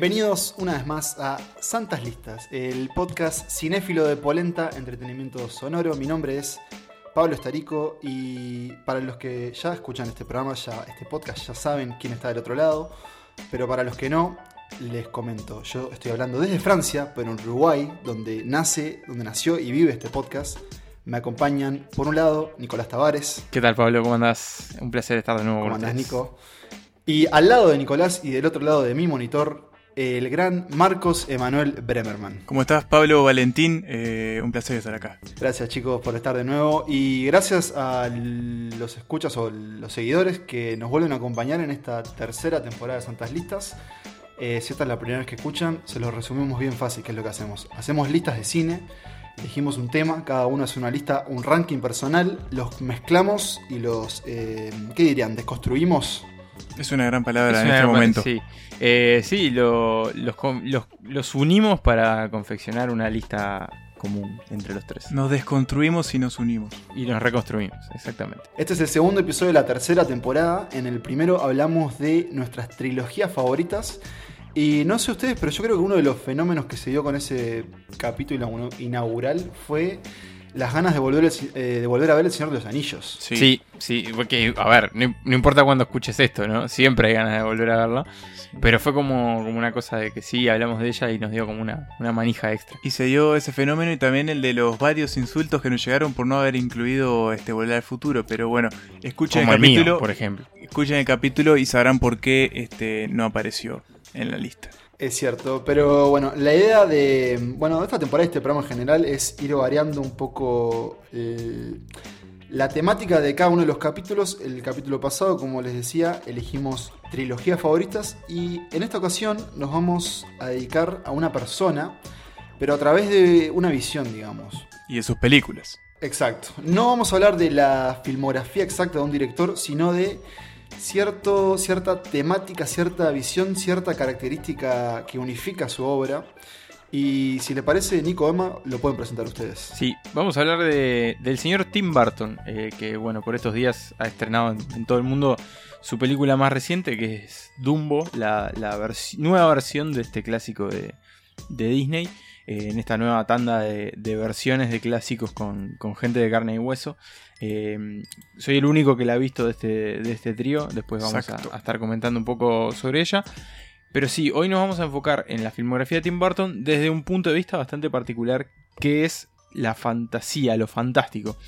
Bienvenidos una vez más a Santas Listas, el podcast cinéfilo de Polenta Entretenimiento Sonoro. Mi nombre es Pablo Estarico y para los que ya escuchan este programa, ya este podcast, ya saben quién está del otro lado, pero para los que no, les comento. Yo estoy hablando desde Francia, pero en Uruguay, donde nace, donde nació y vive este podcast. Me acompañan, por un lado, Nicolás Tavares. ¿Qué tal, Pablo? ¿Cómo andás? Un placer estar de nuevo ¿Cómo andás. Nico? Y al lado de Nicolás y del otro lado de mi monitor, el gran Marcos Emanuel Bremerman. ¿Cómo estás, Pablo Valentín? Eh, un placer estar acá. Gracias chicos por estar de nuevo y gracias a los escuchas o los seguidores que nos vuelven a acompañar en esta tercera temporada de Santas Listas. Eh, si esta es la primera vez que escuchan, se los resumimos bien fácil, qué es lo que hacemos. Hacemos listas de cine, elegimos un tema, cada uno hace una lista, un ranking personal, los mezclamos y los, eh, ¿qué dirían? Desconstruimos. Es una gran palabra Es en este gran- momento. Sí, Eh, sí lo- los, los- los unimos para confeccionar una lista común entre los tres. Nos desconstruimos y nos unimos. Y nos reconstruimos, exactamente. Este es el segundo episodio de la tercera temporada. En el primero hablamos de nuestras trilogías favoritas. Y no sé ustedes, pero yo creo que uno de los fenómenos que se dio con ese capítulo inaugural fue las ganas de volver, el- eh, de volver a ver El Señor de los Anillos. Sí. Sí, sí, porque, a ver, no, no importa cuándo escuches esto, ¿no? Siempre hay ganas de volver a verlo. Pero fue como, como una cosa de que sí, hablamos de ella y nos dio como una, una manija extra. Y se dio ese fenómeno y también el de los varios insultos que nos llegaron por no haber incluido este Volver al Futuro. Pero bueno, escuchen Como el el mío, capítulo. por ejemplo. escuchen el capítulo y sabrán por qué este no apareció en la lista. Es cierto, pero bueno, la idea de, bueno, de esta temporada este programa en general es ir variando un poco el- la temática de cada uno de los capítulos. El capítulo pasado, como les decía, elegimos trilogías favoritas y en esta ocasión nos vamos a dedicar a una persona, pero a través de una visión, digamos. Y de sus películas. Exacto. No vamos a hablar de la filmografía exacta de un director, sino de cierto, cierta temática, cierta visión, cierta característica que unifica su obra. Y si le parece, Nico Emma, lo pueden presentar ustedes. Sí, vamos a hablar de- del señor Tim Burton, eh, que bueno, por estos días ha estrenado en, todo el mundo su película más reciente, que es Dumbo, la, nueva versión de este clásico de, de Disney, eh, en esta nueva tanda de, de versiones de clásicos con, con gente de carne y hueso. Eh, soy el único que la ha visto de este, de este trío, después vamos a estar comentando un poco sobre ella. Pero sí, hoy nos vamos a enfocar en la filmografía de Tim Burton desde un punto de vista bastante particular, que es la fantasía, lo fantástico.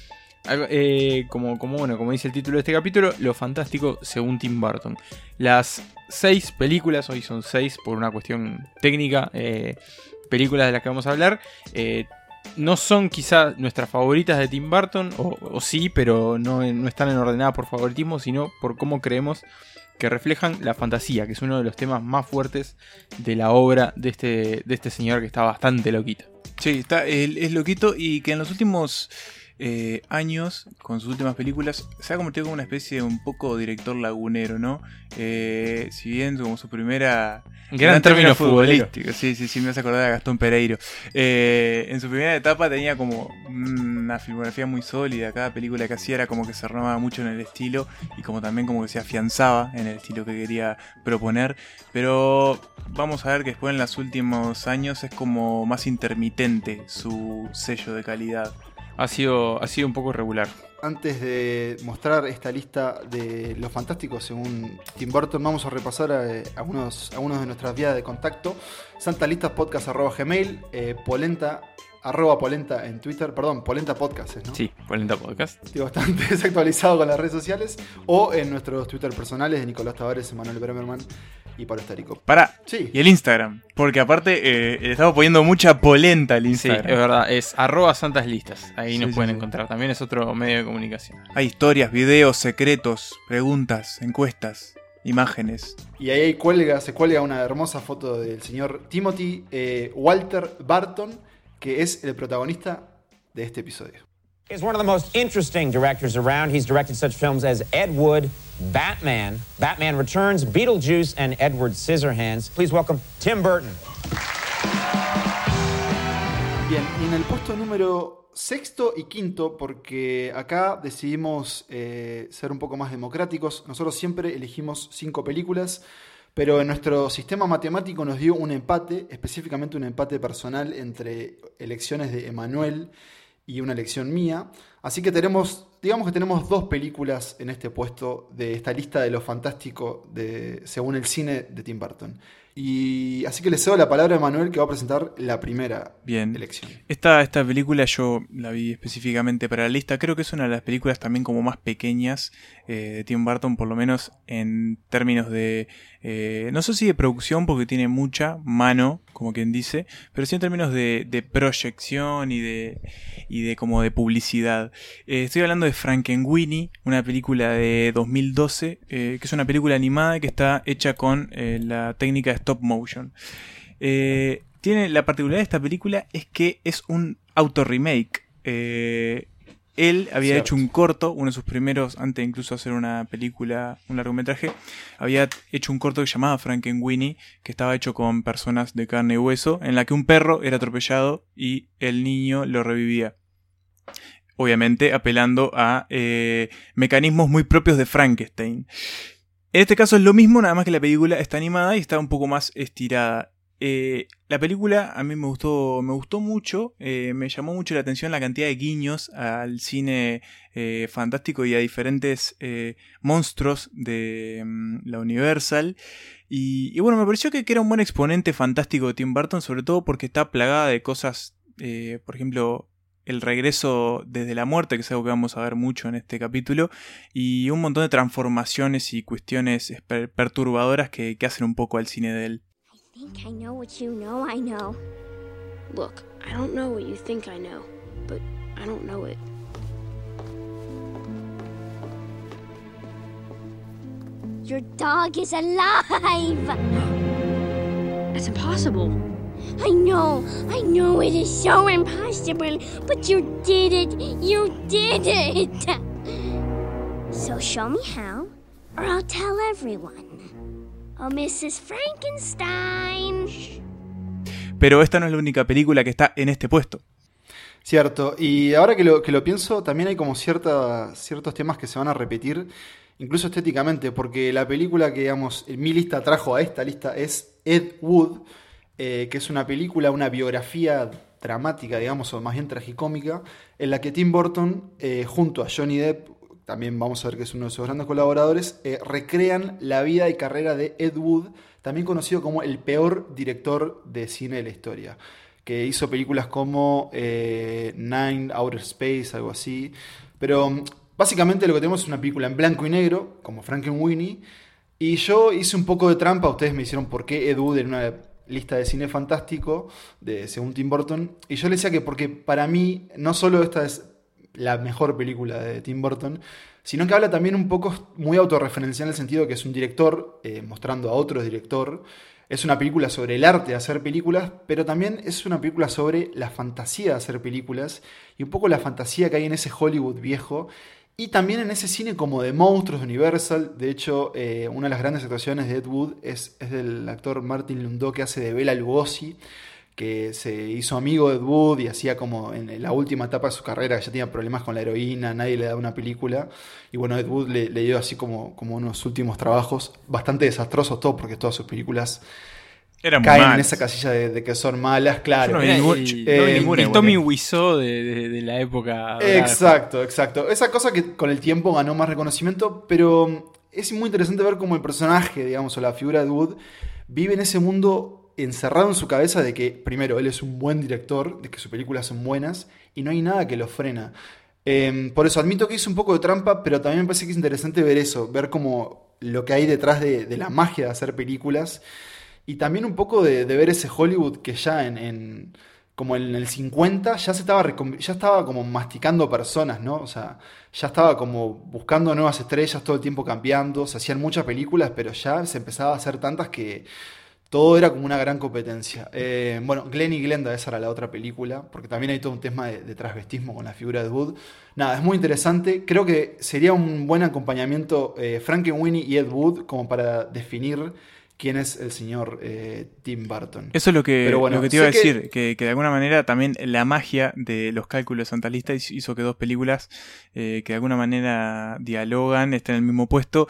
Eh, como, como, bueno, como dice el título de este capítulo, lo fantástico según Tim Burton. Las seis películas, hoy son seis por una cuestión técnica, eh, películas de las que vamos a hablar, eh, no son quizá nuestras favoritas de Tim Burton, o, sí, pero no, no están en ordenada por favoritismo, sino por cómo creemos que reflejan la fantasía, que es uno de los temas más fuertes de la obra de este, de este señor que está bastante loquito. Sí, está, es loquito y que en los últimos eh, años, con sus últimas películas, se ha convertido como una especie de un poco director lagunero, ¿no? Eh, si bien como su primera... Gran término futbolero. futbolístico, sí, sí, sí, me hace acordar a Gastón Pereiro. Eh, en su primera etapa tenía como una filmografía muy sólida, cada película que hacía era como que se renovaba mucho en el estilo y como también como que se afianzaba en el estilo que quería proponer, pero vamos a ver que después en los últimos años es como más intermitente su sello de calidad. Ha sido, ha sido un poco irregular. Antes de mostrar esta lista de los fantásticos según Tim Burton, vamos a repasar eh, algunos, algunos de nuestras vías de contacto. santalistaspodcast.gmail, eh, polenta, arroba polenta en Twitter, perdón, polenta podcast, ¿no? Sí, Polenta Podcast. Estoy bastante desactualizado con las redes sociales. O en nuestros Twitter personales de Nicolás Tavares, Emanuel Bremerman y Pablo Estarico. Pará, Sí, y el Instagram, porque aparte eh, le estamos poniendo mucha polenta al Sí, Instagram. es verdad, es arroba santas listas. Ahí Sí, nos sí, pueden sí. encontrar. También es otro medio de comunicación. Hay historias, videos, secretos, preguntas, encuestas, imágenes. y ahí cuelga, se cuelga una hermosa foto del señor Timothy eh, Walter Barton, que es el protagonista de este episodio. He's one of the most interesting directors around. He's directed such films as Ed Wood, Batman, Batman Returns, Beetlejuice, and Edward Scissorhands. Please welcome Tim Burton. Bien, y en el puesto número sexto y quinto, porque acá decidimos eh, ser un poco más democráticos, nosotros siempre elegimos cinco películas, Pero en nuestro sistema matemático nos dio un empate, específicamente un empate personal entre elecciones de Emanuel y una elección mía. Así que tenemos, digamos que tenemos dos películas en este puesto de esta lista de lo fantástico de, según el cine de Tim Burton. Y así que le cedo la palabra a Emanuel que va a presentar la primera Bien. elección. Esta, esta película yo la vi específicamente para la lista. Creo que es una de las películas también como más pequeñas eh, de Tim Burton, por lo menos en términos de... eh, no sé si de producción, porque tiene mucha mano, como quien dice, pero sí en términos de, de proyección y de, y de como de publicidad. Eh, estoy hablando de Frankenweenie, una película de 2012, eh, que es una película animada que está hecha con la técnica de stop motion. Eh, tiene la particularidad de esta película es que es un auto remake. Eh, él había Cierto. hecho un corto, uno de sus primeros, antes de incluso hacer una película, un largometraje, había hecho un corto que se llamaba Frankenweenie, que estaba hecho con personas de carne y hueso, en la que un perro era atropellado y el niño lo revivía. Obviamente apelando a eh, mecanismos muy propios de Frankenstein. En este caso es lo mismo, nada más que la película está animada y está un poco más estirada. Eh, la película a mí me gustó, me gustó mucho, eh, me llamó mucho la atención la cantidad de guiños al cine eh, fantástico y a diferentes monstruos de mm, la Universal. Y, bueno, me pareció que, era un buen exponente fantástico de Tim Burton, sobre todo porque está plagada de cosas, por ejemplo, el regreso desde la muerte, que es algo que vamos a ver mucho en este capítulo, y un montón de transformaciones y cuestiones per- perturbadoras que, que hacen un poco al cine de él. I think I know what you know I know. Look, I don't know what you think I know, but I don't know it. Your dog is alive! It's impossible. I know, I know it is so impossible, but you did it! You did it! So show me how, or I'll tell everyone. Oh, Mrs. Frankenstein! Pero esta no es la única película que está en este puesto. Cierto, y ahora que lo, que lo pienso, también hay como cierta, ciertos temas que se van a repetir, incluso estéticamente, porque la película que, digamos, en mi lista trajo a esta lista es Ed Wood, eh, que es una película, una biografía dramática, digamos, o más bien tragicómica, en la que Tim Burton, eh, junto a Johnny Depp, también vamos a ver que es uno de sus grandes colaboradores, eh, recrean la vida y carrera de Ed Wood, también conocido como el peor director de cine de la historia que hizo películas como Nine, Outer Space, algo así. Pero mm, básicamente lo que tenemos es una película en blanco y negro, como Frankenweenie. Y yo hice un poco de trampa, ustedes me hicieron por qué Ed Wood en una lista de cine fantástico, de, según Tim Burton. Y yo le decía que porque para mí no solo esta es la mejor película de Tim Burton, sino que habla también un poco muy autorreferencial en el sentido que es un director eh, mostrando a otro director. Es una película sobre el arte de hacer películas, pero también es una película sobre la fantasía de hacer películas y un poco la fantasía que hay en ese Hollywood viejo y también en ese cine como de monstruos de Universal. De hecho, eh, una de las grandes actuaciones de Ed Wood es, es del actor Martin Landau que hace de Bela Lugosi, que se hizo amigo de Ed Wood y hacía como en la última etapa de su carrera, ya tenía problemas con la heroína, nadie le daba una película. Y bueno, Ed Wood le, le dio así como, como unos últimos trabajos bastante desastrosos, todo porque todas sus películas Caen en esa casilla de, de que son malas, claro. Yo no ningún- el, no vi ninguna el Tommy. Wiseau de, de- de la época. Exacto, exacto. Esa cosa que con el tiempo ganó más reconocimiento, pero mm, es muy interesante ver cómo el personaje, digamos, o la figura de Wood, vive en ese mundo encerrado en su cabeza de que, primero, él es un buen director, de que sus películas son buenas, y no hay nada que lo frena. Eh, por eso admito que hice un poco de trampa, pero también me parece que es interesante ver eso, ver como lo que hay detrás de, de la magia de hacer películas, y también un poco de, ver ese Hollywood que ya en, en- como en el 50 ya se estaba ya estaba como masticando personas, ¿no? O sea, ya estaba como buscando nuevas estrellas todo el tiempo cambiando, se hacían muchas películas, pero ya se empezaba a hacer tantas que todo era como una gran competencia. Eh, bueno, Glenn y Glenda, esa era la otra película, porque también hay todo un tema de, de transvestismo con la figura de Wood. Nada, es muy interesante. Creo que sería un buen acompañamiento eh, Frankenweenie y Ed Wood como para definir quién es el señor eh, Tim Burton. Eso es lo que, bueno, lo que te iba a que- decir, que... Que, de alguna manera también la magia de los cálculos de Santa Lista hizo que dos películas eh, que de alguna manera dialogan, estén en el mismo puesto.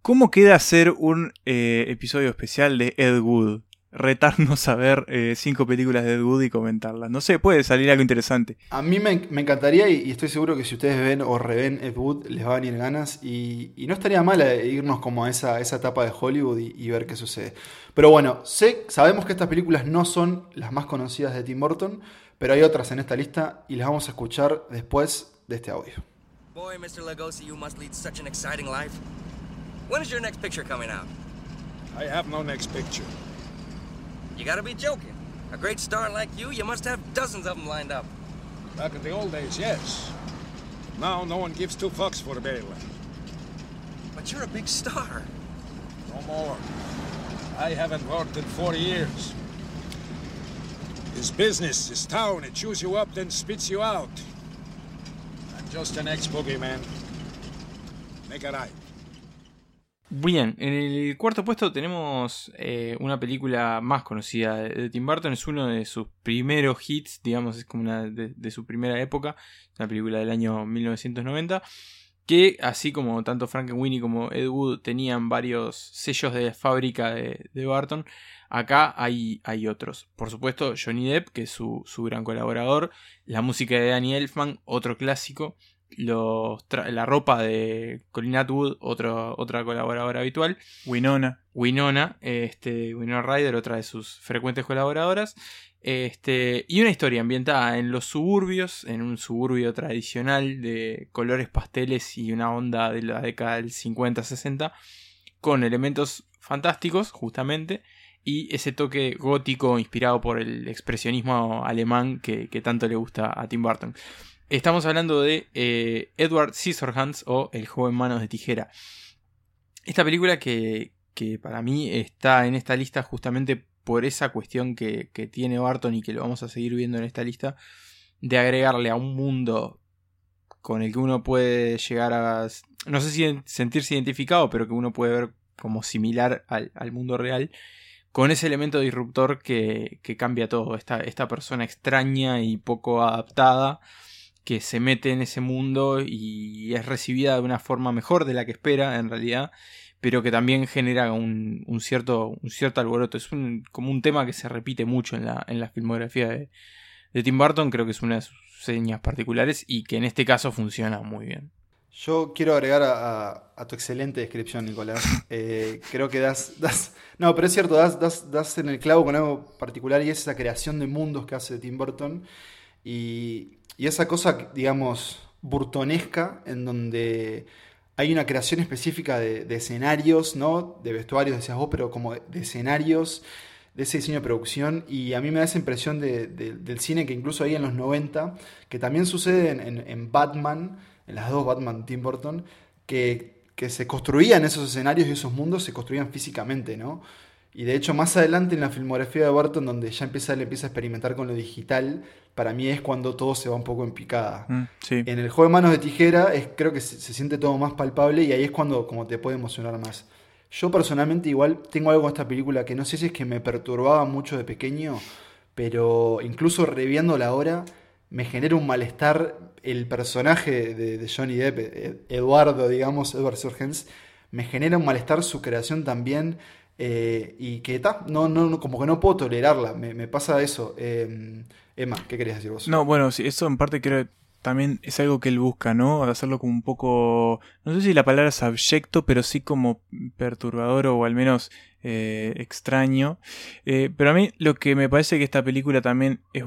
¿Cómo queda hacer un eh, episodio especial de Ed Wood? Retarnos a ver eh, cinco películas de Ed Wood y comentarlas. No sé, puede salir algo interesante. A mí me, me encantaría y, y estoy seguro que si ustedes ven o reven Ed Wood les va a venir ganas y, y no estaría mal eh, irnos como a esa, esa etapa de Hollywood y, y ver qué sucede. Pero bueno, sé, sabemos que estas películas no son las más conocidas de Tim Burton, pero hay otras en esta lista y las vamos a escuchar después de este audio. Boy, Mr. Lugosi, you must lead such an exciting life. When is your next picture coming out? I have no next picture. You gotta be joking. A great star like you, you must have dozens of them lined up. Back in the old days, yes. Now no one gives two fucks for Bale. But you're a big star. No more. I haven't worked in 40 years. This business, this town, it chews you up, then spits you out. I'm just an ex-boogeyman. Make it right. Bien, en el cuarto puesto tenemos eh, una película más conocida de, Tim Burton, es uno de sus primeros hits, digamos, es como una de, su primera época, una película del año 1990, que así como tanto Frankenweenie como Ed Wood tenían varios sellos de fábrica de, de Burton, acá hay, hay otros. Por supuesto, Johnny Depp, que es su, su gran colaborador, la música de Danny Elfman, otro clásico, los la ropa de Colin Atwood, otro, otra colaboradora habitual. Winona. Winona, este, Winona Ryder, otra de sus frecuentes colaboradoras. Este, y una historia ambientada en los suburbios, en un suburbio tradicional de colores pasteles y una onda de la década del 50-60, con elementos fantásticos, justamente, y ese toque gótico inspirado por el expresionismo alemán que, que tanto le gusta a Tim Burton. Estamos hablando de eh, Edward Scissorhands o El joven manos de tijera. Esta película que, que para mí está en esta lista justamente por esa cuestión que, que tiene Barton y que lo vamos a seguir viendo en esta lista, de agregarle a un mundo con el que uno puede llegar a, no sé si sentirse identificado, pero que uno puede ver como similar al, al mundo real, con ese elemento disruptor que, que cambia todo, esta, esta persona extraña y poco adaptada que se mete en ese mundo y es recibida de una forma mejor de la que espera en realidad, pero que también genera un, un cierto, un cierto alboroto. Es un, como un tema que se repite mucho en la, en la filmografía de, de Tim Burton, creo que es una de sus señas particulares y que en este caso funciona muy bien. Yo quiero agregar a, a- a tu excelente descripción, Nicolás. Eh, creo que das, das. No, pero es cierto, das, das, das en el clavo con algo particular y es esa creación de mundos que hace Tim Burton. Y, y esa cosa, digamos, burtonesca, en donde hay una creación específica de, escenarios, ¿no? De vestuarios, decías vos, pero como de, escenarios, de ese diseño de producción. Y a mí me da esa impresión de- de- del cine que incluso ahí en los 90, que también sucede en Batman, en las dos Batman Tim Burton, que, que se construían esos escenarios y esos mundos, se construían físicamente, ¿no? Y de hecho, más adelante en la filmografía de Burton, donde ya empieza, él empieza a experimentar con lo digital, para mí es cuando todo se va un poco en picada. Mm, sí. En el juego de manos de tijera es, creo que se, se siente todo más palpable y ahí es cuando como te puede emocionar más. Yo personalmente igual tengo algo con esta película que no sé si es que me perturbaba mucho de pequeño, pero incluso reviéndola ahora me genera un malestar el personaje de, de Johnny Depp, Ed- Eduardo, digamos, Edward Surgens, me genera un malestar su creación también eh, y que ta, no, no, como que no puedo tolerarla, me, pasa eso. Eh, Emma, ¿qué querías decir vos? No, bueno, sí, eso en parte creo que también es algo que él busca, ¿no? Hacerlo como un poco, no sé si la palabra es abyecto, pero sí como perturbador o al menos eh, extraño. Eh, pero a mí lo que me parece que esta película también es,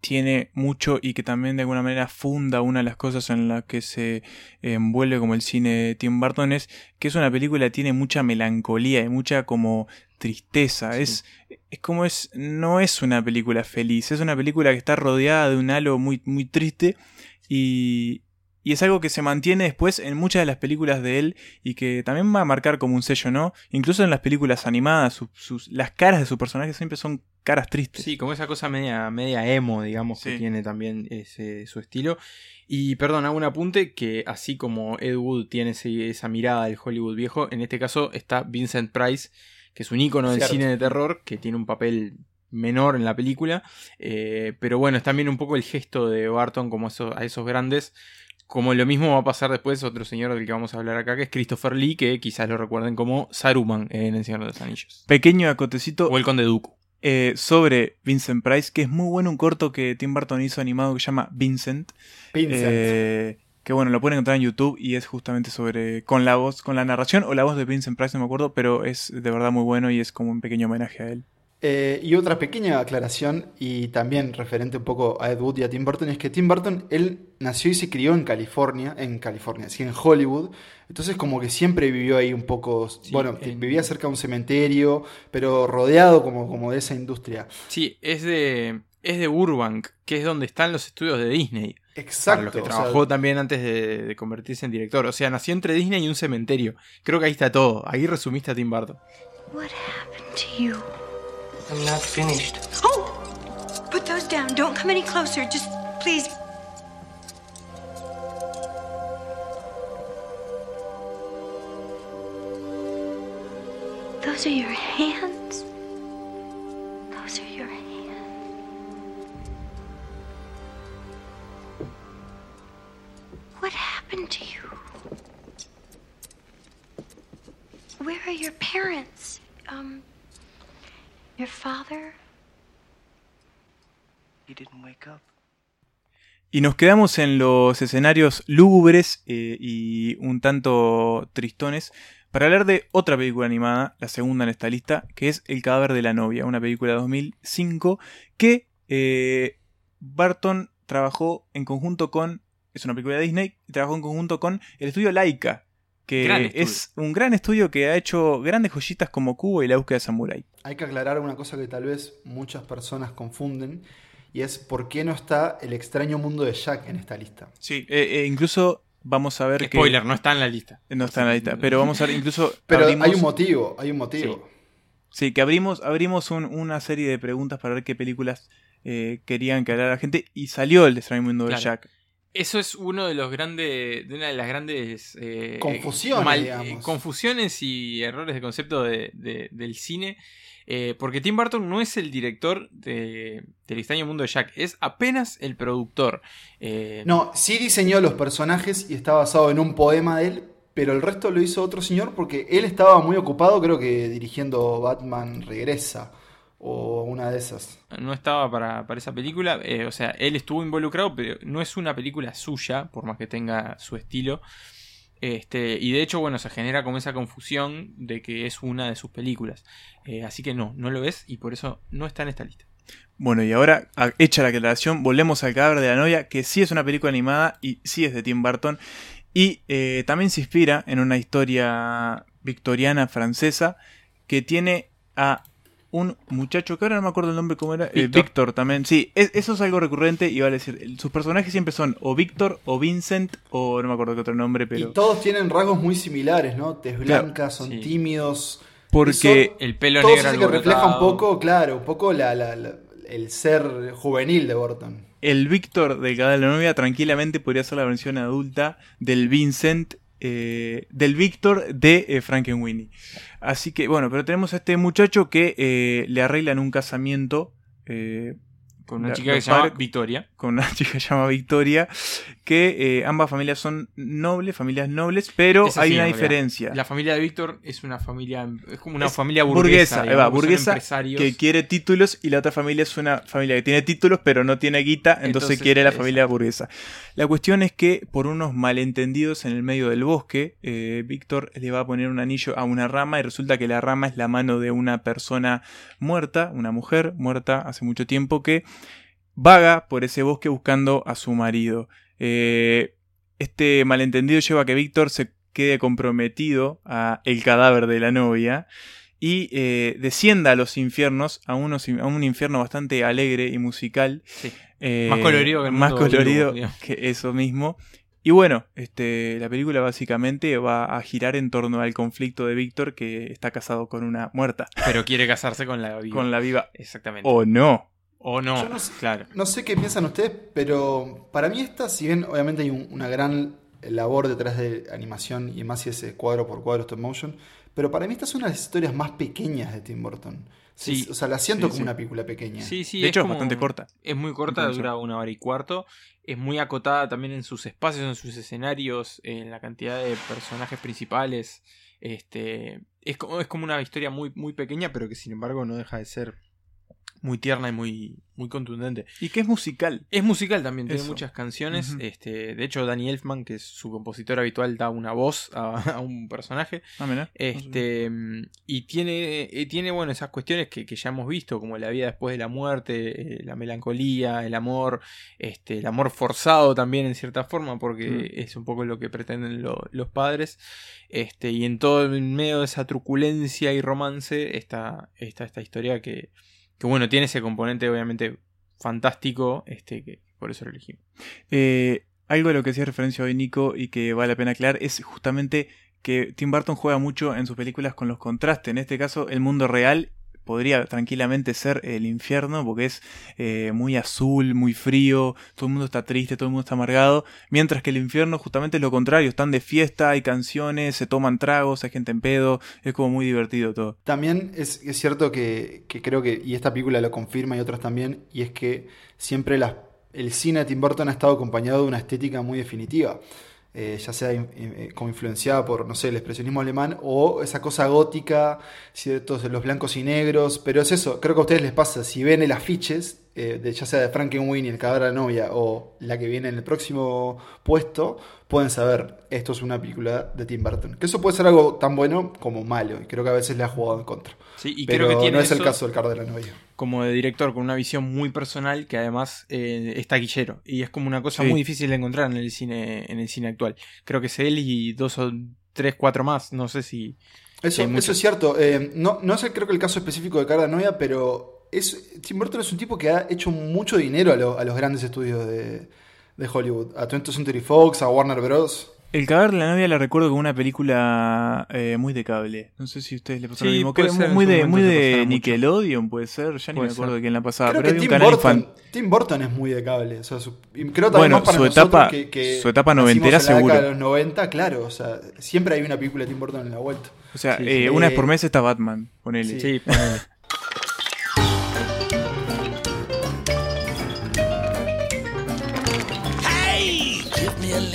tiene mucho y que también de alguna manera funda una de las cosas en las que se envuelve como el cine de Tim Burton es que es una película que tiene mucha melancolía y mucha como tristeza. Sí. Es, es como es, no es una película feliz, es una película que está rodeada de un halo muy, muy triste y, y es algo que se mantiene después en muchas de las películas de él y que también va a marcar como un sello, ¿no? Incluso en las películas animadas, su- sus, las caras de sus personajes siempre son caras tristes. Sí, como esa cosa media, media emo, digamos, que tiene también ese, su estilo. Y perdón, hago un apunte que así como Ed Wood tiene ese- esa mirada del Hollywood viejo, en este caso está Vincent Price, que es un ícono del cine de terror, que tiene un papel menor en la película. eh, pero bueno, es también un poco el gesto de Barton como eso- a esos grandes Como lo mismo va a pasar después otro señor del que vamos a hablar acá, que es Christopher Lee, que quizás lo recuerden como Saruman en El Señor de los Anillos. Pequeño acotecito O el Conde Dooku. Eh, sobre Vincent Price, que es muy bueno un corto que Tim Burton hizo animado que se llama Vincent. Vincent. Eh, que bueno, lo pueden encontrar en YouTube y es justamente sobre. con la voz, con la narración o la voz de Vincent Price, no me acuerdo, pero es de verdad muy bueno y es como un pequeño homenaje a él. Eh, y otra pequeña aclaración, y también referente un poco a Ed Wood y a Tim Burton, es que Tim Burton, él nació y se crió en California, en California, sí, en Hollywood, entonces como que siempre vivió ahí un poco, bueno, en- vivía cerca de un cementerio, pero rodeado como, como de esa industria. Sí, es de, es de Burbank, que es donde están los estudios de Disney. Exacto. Para los que o sea, trabajó también antes de, de convertirse en director. O sea, nació entre Disney y un cementerio. Creo que ahí está todo. Ahí resumiste a Tim Burton. What happened to you? I'm not finished. Oh! Put those down. Don't come any closer. Just please. Those are your hands. Y nos quedamos en los escenarios lúgubres eh, y un tanto tristones para hablar de otra película animada, la segunda en esta lista, que es El cadáver de la novia, una película de 2005 que eh, Barton trabajó en conjunto con, es una película de Disney, trabajó en conjunto con el estudio Laika, que es un gran estudio que ha hecho grandes joyitas como Cubo y La búsqueda de Samurai. Hay que aclarar una cosa que tal vez muchas personas confunden, y es por qué no está el extraño mundo de Jack en esta lista. Sí, eh, eh, incluso vamos a ver que... Spoiler, no está en la lista. No está en la lista, pero vamos a ver, incluso Pero abrimos- hay un motivo, hay un motivo. Sí, que abrimos, abrimos un- una serie de preguntas para ver qué películas eh, querían que hablara la gente y salió el extraño mundo de Claro. Jack. Eso es uno de los grandes, de una de las grandes eh, Confusiones, eh, digamos. confusiones y errores de concepto de- de- del cine. eh, porque Tim Burton no es el director de, del extraño mundo de Jack, es apenas el productor. Eh, No, sí diseñó los personajes y está basado en un poema de él, pero el resto lo hizo otro señor porque él estaba muy ocupado, creo que dirigiendo Batman Regresa o una de esas. no estaba para, para esa película. eh, o sea, él estuvo involucrado, pero no es una película suya, por más que tenga su estilo. Este, y de hecho, bueno, se genera como esa confusión de que es una de sus películas. Eh, así que no, no lo es y por eso no está en esta lista. Bueno, y ahora, hecha la aclaración, volvemos al cadáver de la novia, que sí es una película animada y sí es de Tim Burton. Y eh, también se inspira en una historia victoriana francesa que tiene a un muchacho que ahora no me acuerdo el nombre cómo era. eh, Víctor. Víctor también. Sí, es- eso es algo recurrente y vale decir, sus personajes siempre son o Víctor o Vincent o no me acuerdo qué otro nombre, pero... Y todos tienen rasgos muy similares, ¿no? Tez Claro, blancas, son sí. tímidos. Porque El pelo todo negro eso que refleja un poco, claro, un poco la, la- la- el ser juvenil de Burton. el Víctor de la novia tranquilamente podría ser la versión adulta del Vincent, eh, del Víctor de eh, Frankenweenie. Así que, bueno, pero tenemos a este muchacho que eh, le arreglan un casamiento. eh, Con una la- chica que se llama Victoria. con una chica que se llama Victoria, que eh, ambas familias son nobles, familias nobles, pero hay una diferencia. La familia de Víctor es una familia. Es como una Es familia burguesa. digamos, burguesa que quiere títulos y la otra familia es una familia que tiene títulos pero no tiene guita, entonces, Entonces, quiere la exacto. familia burguesa. La cuestión es que por unos malentendidos en el medio del bosque, eh, Víctor le va a poner un anillo a una rama y resulta que la rama es la mano de una persona muerta, una mujer muerta hace mucho tiempo que vaga por ese bosque buscando a su marido. Eh, este malentendido lleva a que Víctor se quede comprometido a el cadáver de la novia y eh, descienda a los infiernos, a, unos, a un infierno bastante alegre y musical. Sí. Eh, Más colorido el mundo que eso mismo. Y bueno, este, la película básicamente va a girar en torno al conflicto de Víctor que está casado con una muerta, Pero quiere casarse con la viva. con la viva. Exactamente. O no. O no, Yo no sé- claro. No sé qué piensan ustedes, pero para mí esta, si bien obviamente hay un- una gran labor detrás de animación y más si es eh, cuadro por cuadro stop motion, pero para mí esta es una de las historias más pequeñas de Tim Burton. O Sí, o sea, la siento Sí, como sí. una película pequeña. Sí, sí, De hecho, es como- bastante corta. Es muy corta, Entonces- dura una hora y cuarto. Es muy acotada también en sus espacios, en sus escenarios, en la cantidad de personajes principales. Este, es como, es como una historia muy, muy pequeña, pero que sin embargo no deja de ser muy tierna y muy, muy contundente. Y que es musical. Es musical también, tiene muchas canciones. Este, de hecho, Danny Elfman, que es su compositor habitual, da una voz a, a un personaje. Ah, mirá. Este, y tiene, eh, tiene, bueno, esas cuestiones que, que ya hemos visto, como la vida después de la muerte, eh, la melancolía, el amor, este, el amor forzado también en cierta forma, porque Mm. es un poco lo que pretenden lo- los padres. Este, y en todo, en medio de esa truculencia y romance, está, está esta historia que, que, bueno, tiene ese componente obviamente fantástico, este, que por eso lo elegimos. Eh, algo de lo que hacía referencia hoy Nico y que vale la pena aclarar es justamente que Tim Burton juega mucho en sus películas con los contrastes. En este caso, el mundo real podría tranquilamente ser el infierno porque es eh, muy azul, muy frío, todo el mundo está triste, todo el mundo está amargado, mientras que el infierno justamente es lo contrario, están de fiesta, hay canciones, se toman tragos, hay gente en pedo, es como muy divertido todo. También es, cierto que, creo que, y esta película lo confirma y otras también, y es que siempre el cine de Tim Burton ha estado acompañado de una estética muy definitiva. Eh, ya sea eh, como influenciada por, no sé, el expresionismo alemán o esa cosa gótica, ciertos los blancos y negros, pero es eso, creo que a ustedes les pasa, si ven el afiches, eh, de, ya sea de Frankenweenie, el cadáver de la novia, o la que viene en el próximo puesto, pueden saber, esto es una película de Tim Burton. Que eso puede ser algo tan bueno como malo, y creo que a veces le ha jugado en contra. Sí, y pero creo que tiene no es el caso del cadáver de la novia. como de director con una visión muy personal que además eh, es taquillero y es como una cosa Sí. muy difícil de encontrar en el cine en el cine actual creo que es él y dos o tres cuatro más no sé si Eso, eso es cierto. Eh, no, no sé, creo que el caso específico de Cara de Novia, pero es, Tim Burton es un tipo que ha hecho mucho dinero a, lo- a los grandes estudios de, de Hollywood. A 20th Century Fox, a Warner Bros. El cadáver de la novia la recuerdo como una película eh, muy de cable. No sé si a ustedes le pasó lo Sí, mismo. Que puede ser, muy de, muy. Nickelodeon, puede ser. Ya ni me acuerdo ser. de quién la pasaba. creo pero que había Tim un canal Burton, infan- Tim Burton es muy de cable. O sea, su- creo también Bueno, más para su nosotros etapa- que- que su etapa noventera en la seguro. de los 90, claro. O sea, siempre hay una película de Tim Burton en la vuelta. O sea, Sí, eh, sí. una vez por mes está Batman. Ponele. sí ponele.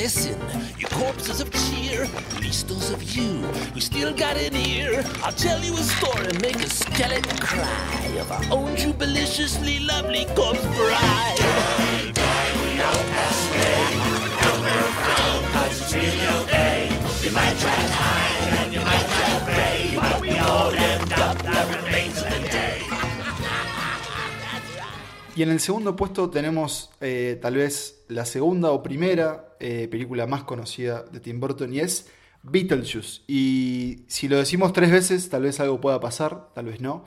Listen. You corpses of cheer, least those of you who still got an ear. I'll tell you a story, and make a skeleton cry of our own jubiliciously lovely corpse bride. Y en el segundo puesto tenemos eh, tal vez la segunda o primera eh, película más conocida de Tim Burton y es Beetlejuice. Y si lo decimos tres veces, tal vez algo pueda pasar, tal vez no.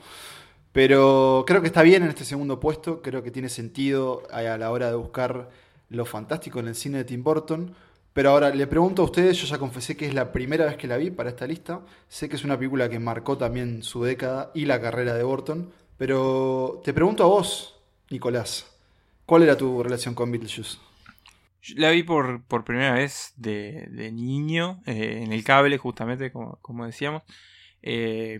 Pero creo que está bien en este segundo puesto, creo que tiene sentido a la hora de buscar lo fantástico en el cine de Tim Burton. Pero ahora le pregunto a ustedes, yo ya confesé que es la primera vez que la vi para esta lista. Sé que es una película que marcó también su década y la carrera de Burton. Pero te pregunto a vos, Nicolás, ¿cuál era tu relación con Beetlejuice? La vi por, por primera vez de, de niño eh, en el cable justamente como, como decíamos Eh,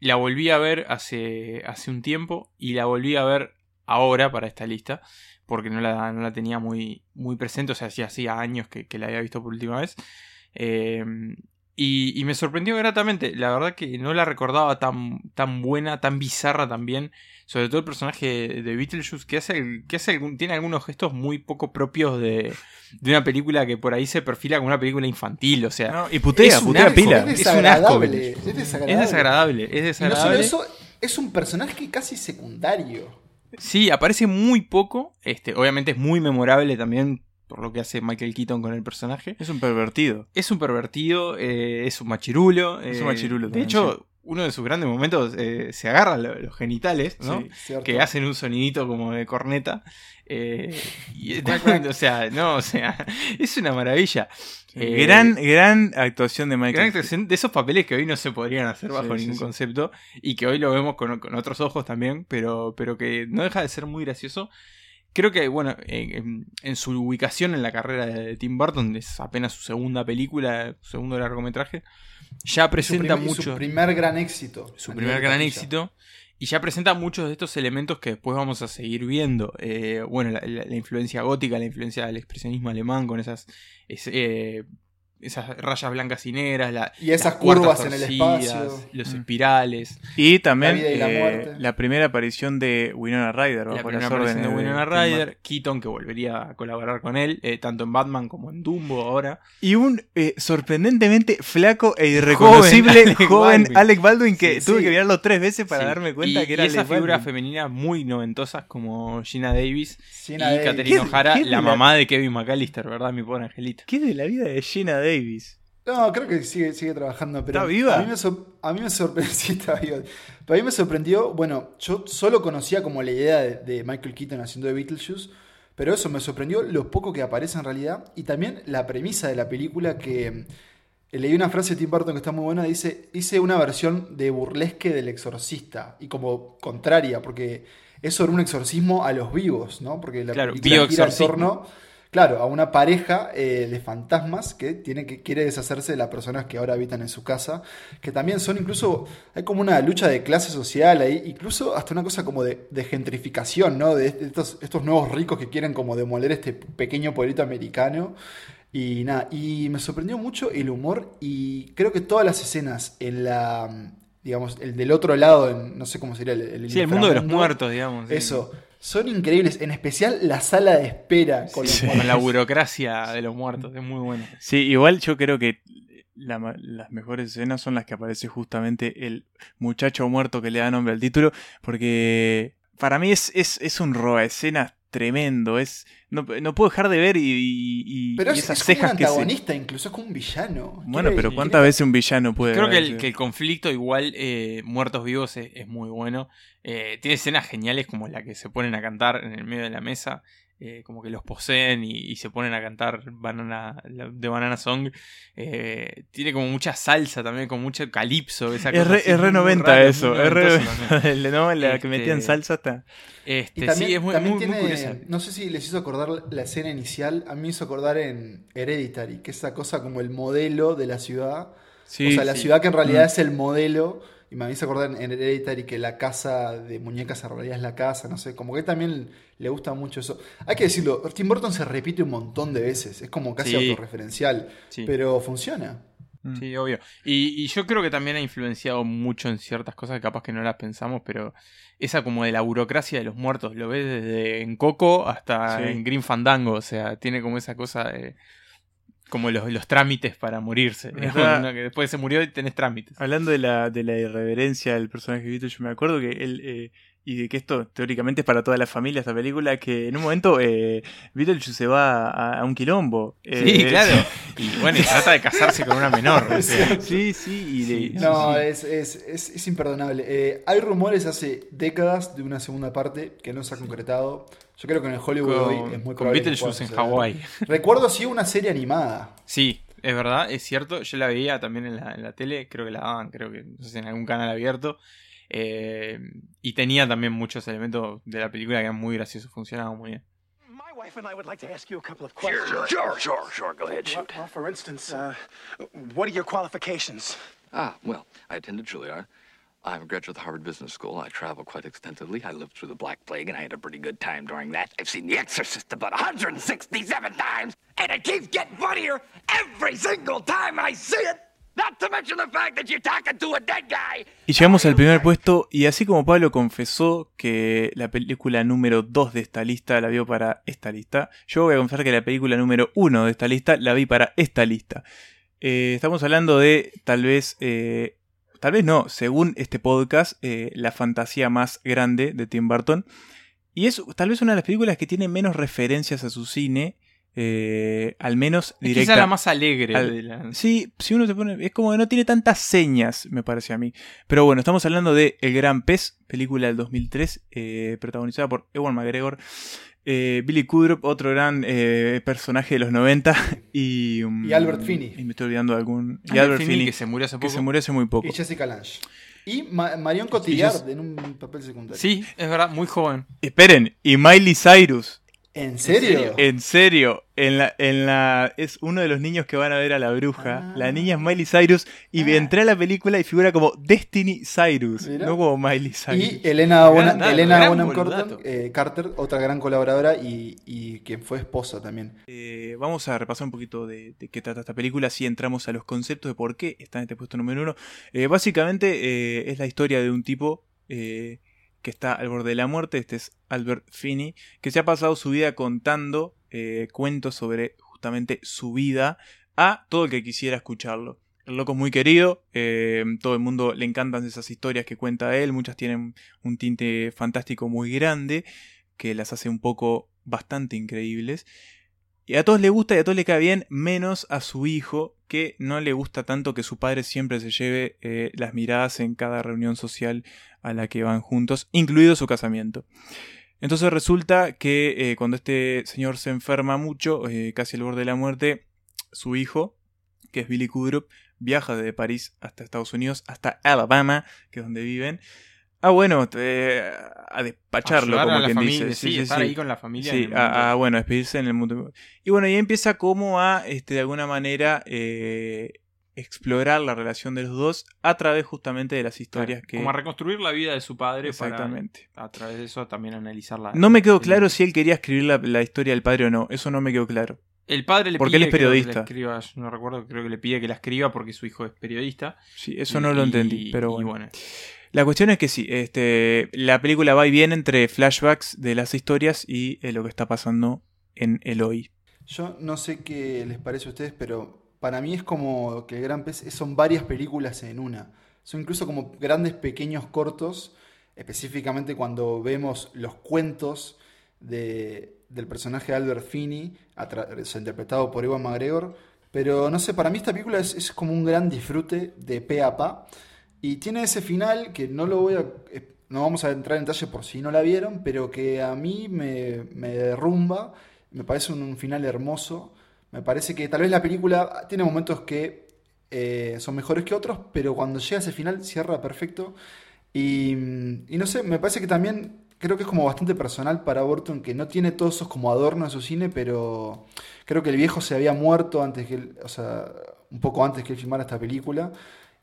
la volví a ver hace, hace un tiempo y la volví a ver ahora para esta lista porque no la, no la tenía muy, muy presente, o sea, hacía, hacía años que, que la había visto por última vez. Eh, y, y me sorprendió gratamente, la verdad que no la recordaba tan, tan buena, tan bizarra también, sobre todo el personaje de Beetlejuice que, hace, que hace algún- tiene algunos gestos muy poco propios de, de una película que por ahí se perfila como una película infantil, o sea... No, y putea, es un putea asco, pila. Es Es un asco. desagradable, es desagradable. Es desagradable, es Y no desagradable. solo eso, es un personaje casi secundario. Sí, aparece muy poco. Este, obviamente es muy memorable también por lo que hace Michael Keaton con el personaje. Es un pervertido. Es un pervertido, eh, es un machirulo. Es eh, un machirulo De también, hecho, uno de sus grandes momentos eh, se agarra lo- los genitales, ¿no? Sí, que hacen un sonidito como de corneta. eh, y, o sea, no, o sea, es una maravilla. Eh, gran, gran actuación de Michael. Gran actuación de esos papeles que hoy no se podrían hacer bajo Sí, ningún concepto y que hoy lo vemos con, con otros ojos también, pero, pero que no deja de ser muy gracioso. Creo que, bueno, en, en- en su ubicación en la carrera de Tim Burton, es apenas su segunda película, su segundo largometraje, ya Su presenta primer, mucho su primer gran éxito. su primer gran éxito Y ya presenta muchos de estos elementos que después vamos a seguir viendo. Eh, bueno, la, la- la influencia gótica, la influencia del expresionismo alemán con esas, es- eh, esas rayas blancas y negras, la- Y esas las curvas en el torcidas, espacio. los Mm. espirales. Y también La vida y la eh, la primera aparición de Winona Ryder. La primera las aparición de Winona. Ryder, Keaton que volvería a colaborar con él, eh, tanto en Batman como en Dumbo ahora. Y un eh, sorprendentemente flaco e irreconocible Joven joven, Alec Baldwin. Alec Baldwin que Sí, tuve sí. que mirarlo tres veces para Sí. darme cuenta y, que era y esas figuras femeninas muy noventosas como Gina Davis Gina y Davis. Caterina ¿Qué- O'Hara, la la- mamá de Kevin McAllister, ¿verdad? Mi pobre angelito. ¿Qué de la vida de Gina Davis? No, creo que sigue, sigue trabajando, pero ¿Está viva? A mí me, sor- a mí me sorprendió, sí, está viva. Pero a mí me sorprendió, bueno, yo solo conocía como la idea de, de Michael Keaton haciendo de Beetlejuice, pero eso me sorprendió lo poco que aparece en realidad y también la premisa de la película que eh, leí una frase de Tim Burton que está muy buena, dice, hice una versión de burlesque del exorcista y como contraria, porque es sobre un exorcismo a los vivos, ¿no? Porque la Claro, película gira en torno Claro, a una pareja eh, de fantasmas que tiene que quiere deshacerse de las personas que ahora habitan en su casa, que también son incluso hay como una lucha de clase social ahí, incluso hasta una cosa como de, de gentrificación, ¿no? De estos, estos nuevos ricos que quieren como demoler este pequeño pueblito americano. Y nada, y me sorprendió mucho el humor y creo que todas las escenas en la digamos, el del otro lado, en, no sé cómo sería el, el Sí, el mundo de los muertos, digamos. sí. Eso, son increíbles, en especial la sala de espera con los Sí. Con la burocracia de los muertos, es muy bueno. Sí, igual yo creo que la las mejores escenas son las que aparece justamente el muchacho muerto que le da nombre al título, porque para mí es, es, es un roba escenas tremendo, es no, no puedo dejar de ver y, y- y- Pero y es, esas es como un cejas que se... antagonista, incluso es como un villano. Bueno, pero ¿cuántas veces un villano puede Creo que el, que el conflicto igual, eh, Muertos Vivos, es, es muy bueno. Eh, tiene escenas geniales como la que se ponen a cantar en el medio de la mesa. Eh, como que los poseen y, y se ponen a cantar banana, la- de Banana Song. Eh, tiene como mucha salsa también, como mucho calipso. Esa Es cosa re, así, es re muy 90 raro, muy eso, es re no, la que Este, metían salsa hasta... Este, Y también, sí, es muy, también muy- muy tiene, curiosa. no sé si les hizo acordar la escena inicial, a mí me hizo acordar en Hereditary, que es esa cosa como el modelo de la ciudad. Sí, o sea, la sí. ciudad que en realidad Mm. es el modelo. Y me hizo acordar en Hereditary que la casa de muñecas en realidad es la casa, no sé, como que también le gusta mucho eso. Hay que decirlo, Tim Burton se repite un montón de veces, es como casi Sí. autorreferencial, Sí. pero funciona. Sí, obvio. Y, y yo creo que también ha influenciado mucho en ciertas cosas que capaz que no las pensamos, pero esa como de la burocracia de los muertos, lo ves desde en Coco hasta Sí. en Green Fandango, o sea, tiene como esa cosa de como los, los trámites para morirse, después se murió y tenés trámites. Hablando de la, de la irreverencia del personaje de Vito, yo me acuerdo que él, eh, y de que esto teóricamente es para toda la familia, esta película, que en un momento eh, Beetlejuice se va a, a un quilombo. Sí, Eh, claro. Y bueno, y trata de casarse con una menor. o sea. Sí, sí, y Sí, de- No, sí. Es, es, es, es imperdonable. Eh, hay rumores hace décadas de una segunda parte que no se ha concretado. Yo creo que en el Hollywood hoy es muy Con, con Beetlejuice en. Hawái. Recuerdo sí una serie animada. Sí, es verdad, es cierto. Yo la veía también en la, en la tele, creo que la daban, creo que no sé si en algún canal abierto. Eh, y tenía también muchos elementos de la película que eran muy graciosos, funcionaban muy bien. Wife and I would like to ask you a couple of questions. Sure, sure, sure. Go ahead, Well, shoot. well, for instance, uh, what are your qualifications? Ah, well, I attended Juilliard. I'm a graduate of the Harvard Business School. I travel quite extensively. I lived through the Black Plague, and I had a pretty good time during that. I've seen The Exorcist about 167 times, and it keeps getting funnier every single time I see it. Not to mention the fact that you're talking to a dead guy. Y llegamos al primer puesto, y así como Pablo confesó que la película número 2 de esta lista la vio para esta lista, yo voy a confesar que la película número 1 de esta lista la vi para esta lista. Eh, estamos hablando de tal vez, eh, tal vez no, según este podcast, eh, la fantasía más grande de Tim Burton. Y es tal vez una de las películas que tiene menos referencias a su cine, eh, al menos Es directa. quizá la más alegre al- de la- Sí, si uno se pone. Es como que no tiene tantas señas, me parece a mí. Pero bueno, estamos hablando de El Gran Pez, película del 2003, eh, protagonizada por Ewan McGregor, eh, Billy Kudrup, otro gran eh, personaje de los 90, y. um, Y Albert Finney. Y me estoy olvidando de algún. Y Albert Albert Finney, Finney, que se murió hace que poco. se murió hace muy poco. Y Jessica Lange. Y Ma- Marion Cotillard en un papel secundario. Sí, es verdad, muy joven. Esperen, y Miley Cyrus. ¿En serio? En serio, en la, en la, es uno de los niños que van a ver a la bruja. La niña es Miley Cyrus y entré a la película y figura como Destiny Cyrus, Mira. no como Miley Cyrus. Y Elena, Bona- Gran dato, Elena gran Bonham. Carter, eh, Carter, otra gran colaboradora y, y quien fue esposa también. Eh, vamos a repasar un poquito de, de qué trata esta película, así entramos a los conceptos de por qué está en este puesto número uno. Eh, básicamente eh, es la historia de un tipo eh, que está al borde de la muerte, este es Albert Finney, que se ha pasado su vida contando eh, cuentos sobre justamente su vida a todo el que quisiera escucharlo. El loco es muy querido, eh, todo el mundo le encantan esas historias que cuenta él, muchas tienen un tinte fantástico muy grande, que las hace un poco bastante increíbles. Y a todos le gusta y a todos le cae bien, menos a su hijo, que no le gusta tanto que su padre siempre se lleve eh, las miradas en cada reunión social a la que van juntos, incluido su casamiento. Entonces resulta que eh, cuando este señor se enferma mucho, eh, casi al borde de la muerte, su hijo, que es Billy Kudrup, viaja desde París hasta Estados Unidos, hasta Alabama, que es donde viven. Ah, bueno, eh, a despacharlo, a como la quien dice. sí, estar ahí con la familia Sí, a- a, bueno, despedirse en el mundo. Y bueno, y empieza como a, este, de alguna manera, eh, explorar la relación de los dos a través justamente de las historias que... Como a reconstruir la vida de su padre Exactamente. para a través de eso también analizarla. No me quedó claro si él quería escribir la, la historia del padre o no. Eso no me quedó claro. El padre le Porque pide él es que periodista. la escriba, yo no recuerdo, creo que le pide que la escriba porque su hijo es periodista. Sí, eso Y- no lo y- entendí, pero y bueno. La cuestión es que sí, este, la película va y viene entre flashbacks de las historias y eh, lo que está pasando en el hoy. Yo no sé qué les parece a ustedes, pero para mí es como que el Gran Pez son varias películas en una. Son incluso como grandes pequeños cortos, específicamente cuando vemos los cuentos de- del personaje Albert Finney, interpretado por Ewan McGregor. Pero no sé, para mí esta película es, es como un gran disfrute de pe a pa. Y tiene ese final que no lo voy a. eh, No vamos a entrar en detalle por si no la vieron, pero que a mí me, me derrumba. Me parece un, final hermoso. Me parece que tal vez la película tiene momentos que eh, son mejores que otros, pero cuando llega a ese final cierra perfecto. Y, y no sé, me parece que también creo que es como bastante personal para Burton, que no tiene todos esos como adornos en su cine, pero creo que el viejo se había muerto antes que él, o sea, un poco antes que él filmara esta película.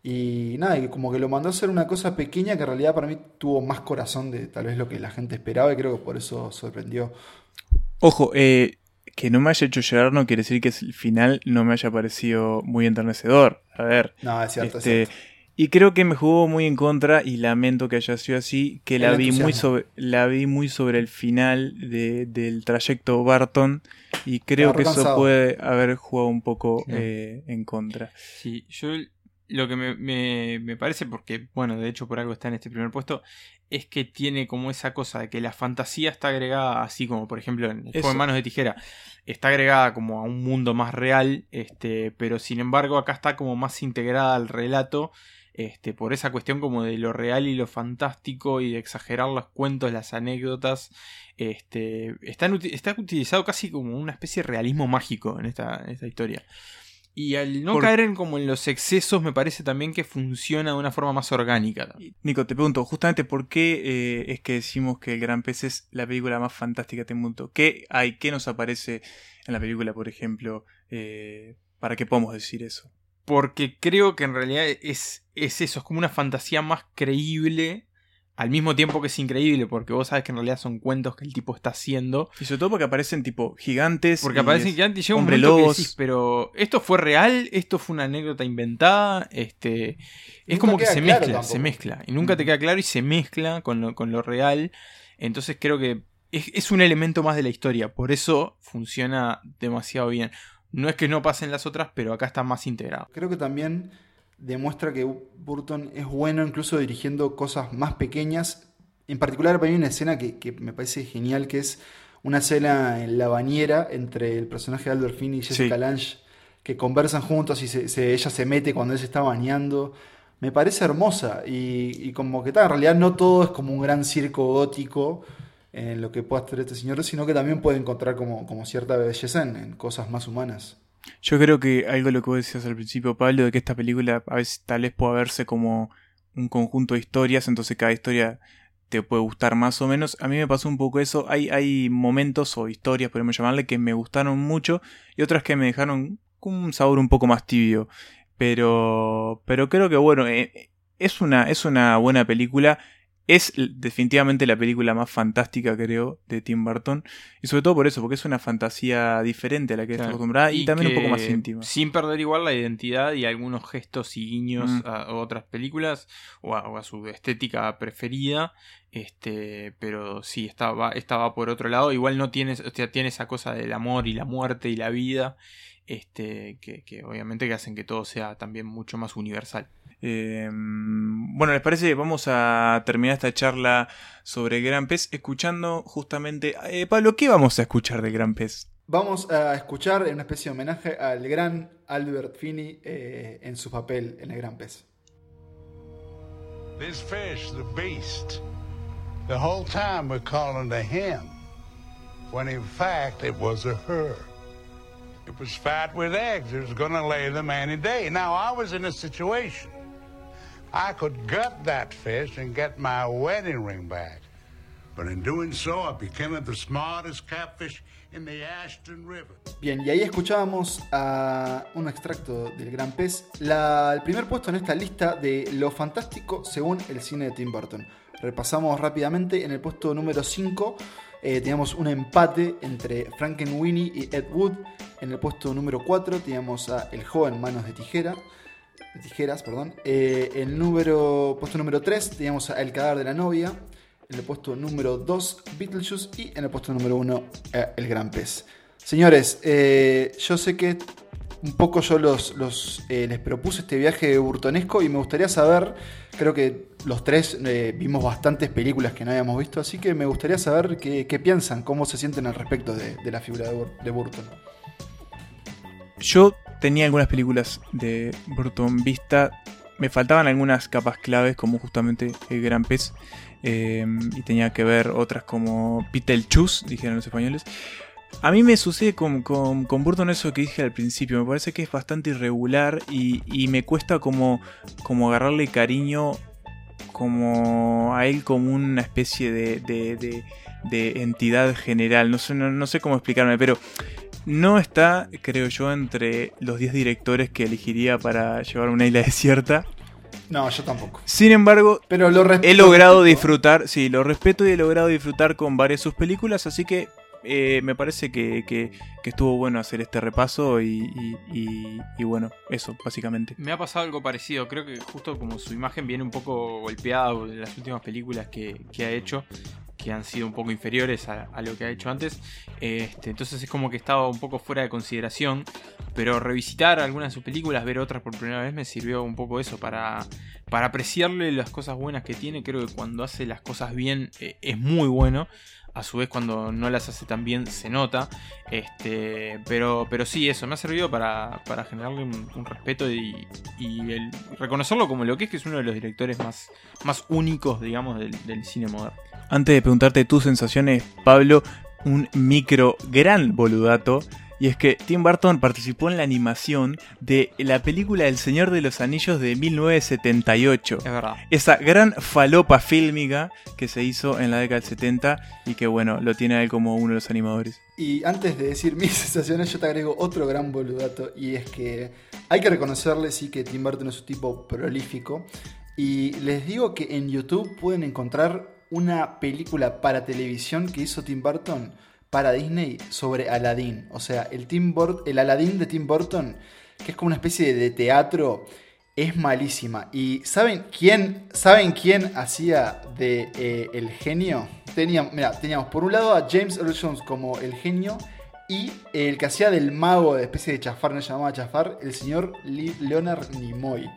Y nada, y como que lo mandó a hacer una cosa pequeña que en realidad para mí tuvo más corazón de tal vez lo que la gente esperaba y creo que por eso sorprendió. Ojo, eh, que no me haya hecho llorar no quiere decir que el final no me haya parecido muy enternecedor. A ver. No, es cierto, es este, cierto. Y creo que me jugó muy en contra y lamento que haya sido así, que la vi, muy sobre, la vi muy sobre el final de- del trayecto Barton y creo que eso puede haber jugado un poco Sí. eh, en contra. Sí, yo lo que me, me- me parece, porque, bueno, de hecho por algo está en este primer puesto, es que tiene como esa cosa de que la fantasía está agregada, así como por ejemplo en el juego de manos de tijera, está agregada como a un mundo más real, este, pero sin embargo acá está como más integrada al relato. Este, por esa cuestión como de lo real y lo fantástico y de exagerar los cuentos, las anécdotas, este, están uti- está utilizado casi como una especie de realismo mágico en esta, en esta historia. Y al no Por- caer en como en los excesos, me parece también que funciona de una forma más orgánica. Nico, te pregunto, justamente por qué eh, es que decimos que El Gran Pez es la película más fantástica de este mundo. ¿Qué hay? ¿Qué nos aparece en la película, por ejemplo? eh, para que podamos decir eso. Porque creo que en realidad es, es eso, es como una fantasía más creíble, al mismo tiempo que es increíble, porque vos sabes que en realidad son cuentos que el tipo está haciendo. Y sobre todo porque aparecen tipo gigantes. Porque y aparecen es gigantes y llega un hombre momento que lobos. decís, pero ¿esto fue real? ¿Esto fue una anécdota inventada? Este, es como que se claro mezcla, tampoco. se mezcla. Y nunca te queda claro y se mezcla con lo, con lo real. Entonces creo que es, es un elemento más de la historia. Por eso funciona demasiado bien. No es que no pasen las otras, pero acá está más integrado. Creo que también demuestra que Burton es bueno incluso dirigiendo cosas más pequeñas. En particular, para mí hay una escena que, que me parece genial, que es una escena en la bañera entre el personaje de Albert Finney y Jessica Sí. Lange, que conversan juntos y se- se- ella se mete cuando él se está bañando. Me parece hermosa y, y como que tal, en realidad no todo es como un gran circo gótico en lo que pueda hacer este señor, sino que también puede encontrar como, como cierta belleza en- en cosas más humanas. Yo creo que algo lo que vos decías al principio, Pablo, de que esta película a veces tal vez pueda verse como un conjunto de historias, entonces cada historia te puede gustar más o menos. A mí me pasó un poco eso. Hay, hay momentos o historias, podemos llamarle, que me gustaron mucho y otras que me dejaron con un sabor un poco más tibio. Pero, pero creo que bueno, eh, es, una, es una buena película. Es definitivamente la película más fantástica, creo, de Tim Burton. Y sobre todo por eso, porque es una fantasía diferente a la que está acostumbrada y, también un poco más íntima. Sin perder igual la identidad y algunos gestos y guiños Mm. a otras películas o a, o a su estética preferida. Este, pero sí, estaba, estaba por otro lado. Igual no tiene, o sea, tiene esa cosa del amor y la muerte y la vida. Este, que, que obviamente que hacen que todo sea también mucho más universal. Eh, bueno, ¿les parece? Vamos a terminar esta charla sobre Gran Pez escuchando justamente... Eh, Pablo, ¿qué vamos a escuchar de Gran Pez? Vamos a escuchar una especie de homenaje al gran Albert Finney eh, en su papel en el Gran Pez. This fish, the beast, the whole time we're calling to him, when in fact it was a her. It was fat with eggs. It was going to lay them any day. Now, I was in a situation. I could gut that fish and get my wedding ring back. But in doing so, I became the smartest catfish in the Ashton River. Bien, y ahí escuchábamos a un extracto del Gran Pez, la- el primer puesto en esta lista de lo fantástico según el cine de Tim Burton. Repasamos rápidamente, en el puesto número 5 eh, teníamos un empate entre Frankenweenie y Ed Wood. En el puesto número 4 teníamos a El joven manos de tijera. Tijeras, perdón. Eh, el número, puesto número 3 teníamos El cadáver de la novia. En el puesto número 2, Beetlejuice. Y en el puesto número 1, El gran pez. Señores, eh, yo sé que un poco yo los, los, eh, les propuse este viaje burtonesco y me gustaría saber, creo que los tres eh, vimos bastantes películas que no habíamos visto, así que me gustaría saber qué, piensan, cómo se sienten al respecto de, de la figura de, de Burton. Yo tenía algunas películas de Burton vista. Me faltaban algunas capas claves, como justamente El Gran Pez. eh, y tenía que ver otras como Beetlejuice, dijeron los españoles. A mí me sucede con, con, con Burton eso que dije al principio. Me parece que es bastante irregular y, y me cuesta como, como agarrarle cariño como a él como una especie de, de, de- de entidad general. No sé, no sé cómo explicarme, pero no está, creo yo, entre los 10 directores que elegiría para llevar una isla desierta. No, yo tampoco. Sin embargo, Pero lo he logrado disfrutar, sí, lo respeto y he logrado disfrutar con varias de sus películas, así que eh, me parece que, que- que estuvo bueno hacer este repaso y, y- y- y bueno, eso, básicamente. Me ha pasado algo parecido, creo que justo como su imagen viene un poco golpeada en las últimas películas que, que ha hecho, que han sido un poco inferiores a, lo que ha hecho antes, este, entonces es como que estaba un poco fuera de consideración, pero revisitar algunas de sus películas, ver otras por primera vez me sirvió un poco eso, para, para apreciarle las cosas buenas que tiene, creo que cuando hace las cosas bien eh, es muy bueno. A su vez, cuando no las hace tan bien, se nota. Este, pero, pero sí, eso me ha servido para, para generarle un, un respeto y, y el reconocerlo como lo que es, que es uno de los directores más, más únicos, digamos, del, del cine moderno. Antes de preguntarte tus sensaciones, Pablo, un micro gran boludato. Y es que Tim Burton participó en la animación de la película El Señor de los Anillos de 1978. Es verdad. Esa gran falopa fílmica que se hizo en la década del 70 y que bueno, lo tiene a él como uno de los animadores. Y antes de decir mis sensaciones, yo te agrego otro gran boludato. Y es que hay que reconocerle, sí, que Tim Burton es un tipo prolífico. Y les digo que en YouTube pueden encontrar una película para televisión que hizo Tim Burton para Disney sobre Aladdin. O sea, el, Tim Bur- el Aladdin de Tim Burton, que es como una especie de teatro, es malísima. ¿Y saben quién, ¿saben quién hacía de eh, el genio? Teníamos, teníamos por un lado a James Earl Jones como el genio y el que hacía del mago de especie de chafar, no se llamaba chafar, el señor Leonard Nimoy.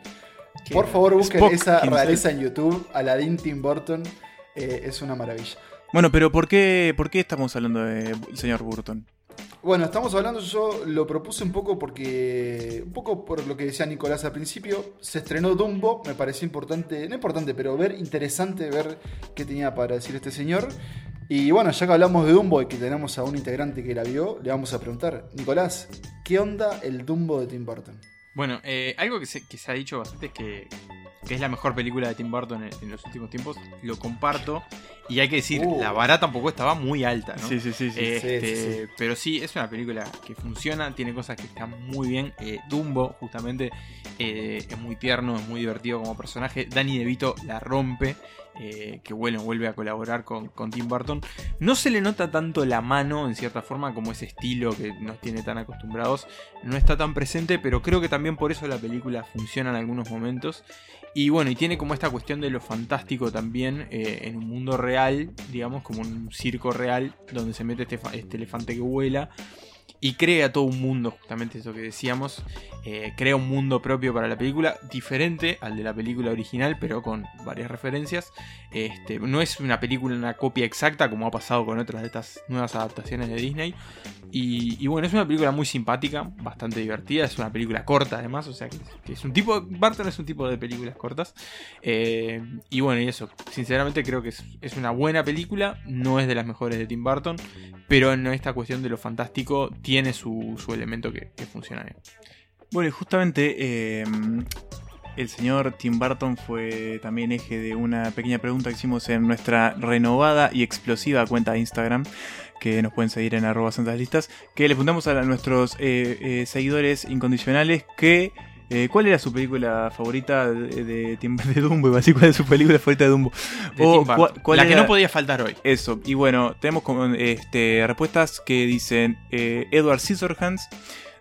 Por favor, busquen Spock esa rareza en YouTube. Aladdin Tim Burton eh, es una maravilla. Bueno, pero ¿por qué, por qué estamos hablando del señor Burton? Bueno, estamos hablando, yo lo propuse un poco porque, un poco por lo que decía Nicolás al principio, se estrenó Dumbo, me pareció importante, no importante, pero ver, interesante ver qué tenía para decir este señor. Y bueno, ya que hablamos de Dumbo y que tenemos a un integrante que la vio, le vamos a preguntar, Nicolás, ¿qué onda el Dumbo de Tim Burton? Bueno, eh, algo que se, que se ha dicho bastante es que que es la mejor película de Tim Burton en, en los últimos tiempos, lo comparto. Y hay que decir, Uh. la vara tampoco estaba muy alta, ¿no? Sí, sí, sí, sí. Este, Sí, sí, sí. Pero sí, es una película que funciona, tiene cosas que están muy bien. Eh, Dumbo, justamente, eh, es muy tierno, es muy divertido como personaje. Danny DeVito la rompe, eh, que vuelve a colaborar con, Tim Burton. No se le nota tanto la mano, en cierta forma, como ese estilo que nos tiene tan acostumbrados. No está tan presente, pero creo que también por eso la película funciona en algunos momentos. Y bueno, y tiene como esta cuestión de lo fantástico también eh, en un mundo real, digamos, como un circo real, donde se mete este, este elefante que vuela. Y crea todo un mundo, justamente eso que decíamos. eh, crea un mundo propio para la película, diferente al de la película original, pero con varias referencias. Este, no es una película, una copia exacta, como ha pasado con otras de estas nuevas adaptaciones de Disney. Y, bueno, es una película muy simpática, bastante divertida. Es una película corta, además, o sea que, que es un tipo. Barton es un tipo de películas cortas. Eh, y bueno, y eso. Sinceramente creo que es, es una buena película. No es de las mejores de Tim Burton. Pero en esta cuestión de lo fantástico tiene su, su elemento que, funciona bien. Bueno, y justamente eh, el señor Tim Burton fue también eje de una pequeña pregunta que hicimos en nuestra renovada y explosiva cuenta de Instagram, que nos pueden seguir en arroba santas listas, que le preguntamos a nuestros eh, eh, seguidores incondicionales que... eh, ¿Cuál era su película favorita de, de, de Dumbo? Iba a ¿Cuál es su película favorita de Dumbo? De O cuál la que era- no podía faltar hoy. Eso, y bueno, tenemos como, este, respuestas que dicen eh, Edward Scissorhands.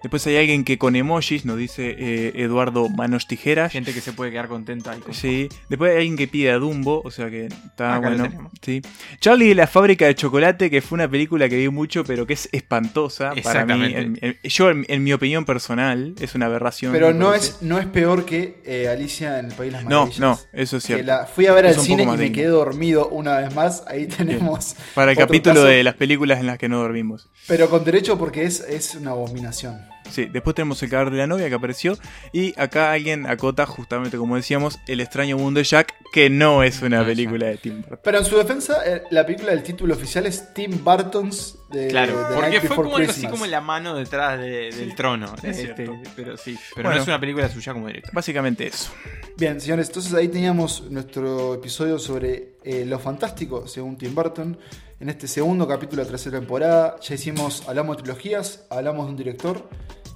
Después hay alguien que con emojis nos dice eh, Eduardo Manos Tijeras. Gente que se puede quedar contenta. ahí con- Sí. Después hay alguien que pide a Dumbo, o sea que está Acá bueno. Sí. Charlie y la fábrica de chocolate, que fue una película que vi mucho, pero que es espantosa para mí. Exactamente. En- en- yo, en, en mi opinión personal, es una aberración. Pero no parece. es, no es peor que eh, Alicia en el País de las No, Maravillas. no, eso es cierto. la fui a ver Es al cine y me digno. quedé dormido una vez más. Ahí tenemos. Para el capítulo caso, de las películas en las que no dormimos. Pero con derecho porque es, es una abominación. Sí, después tenemos el cadáver de la novia que apareció. Y acá alguien acota, justamente como decíamos, El extraño mundo de Jack, que no es una No es película de Tim Burton. Pero en su defensa, eh, la película del título oficial es Tim Burton's de, Claro, de porque Night fue como algo así como la mano detrás de- del trono. es Este, cierto. pero sí, pero Bueno. no es una película suya como director. Básicamente eso. Bien, señores, entonces ahí teníamos nuestro episodio sobre eh, lo fantástico, según Tim Burton. En este segundo capítulo de la tercera temporada, ya hicimos, hablamos de trilogías, hablamos de un director.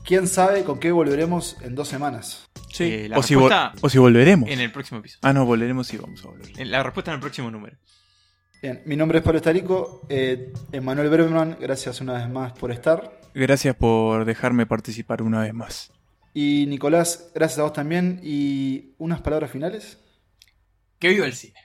¿Quién sabe con qué volveremos en dos semanas? Sí. Eh, la o, si o volveremos. En el próximo episodio. Ah, no, volveremos y vamos a volver. La respuesta en el próximo número. Bien, mi nombre es Pablo Estarico, eh, Emanuel Bergman, gracias una vez más por estar. Gracias por dejarme participar una vez más. Y Nicolás, gracias a vos también. ¿Y unas palabras finales? Que viva el cine.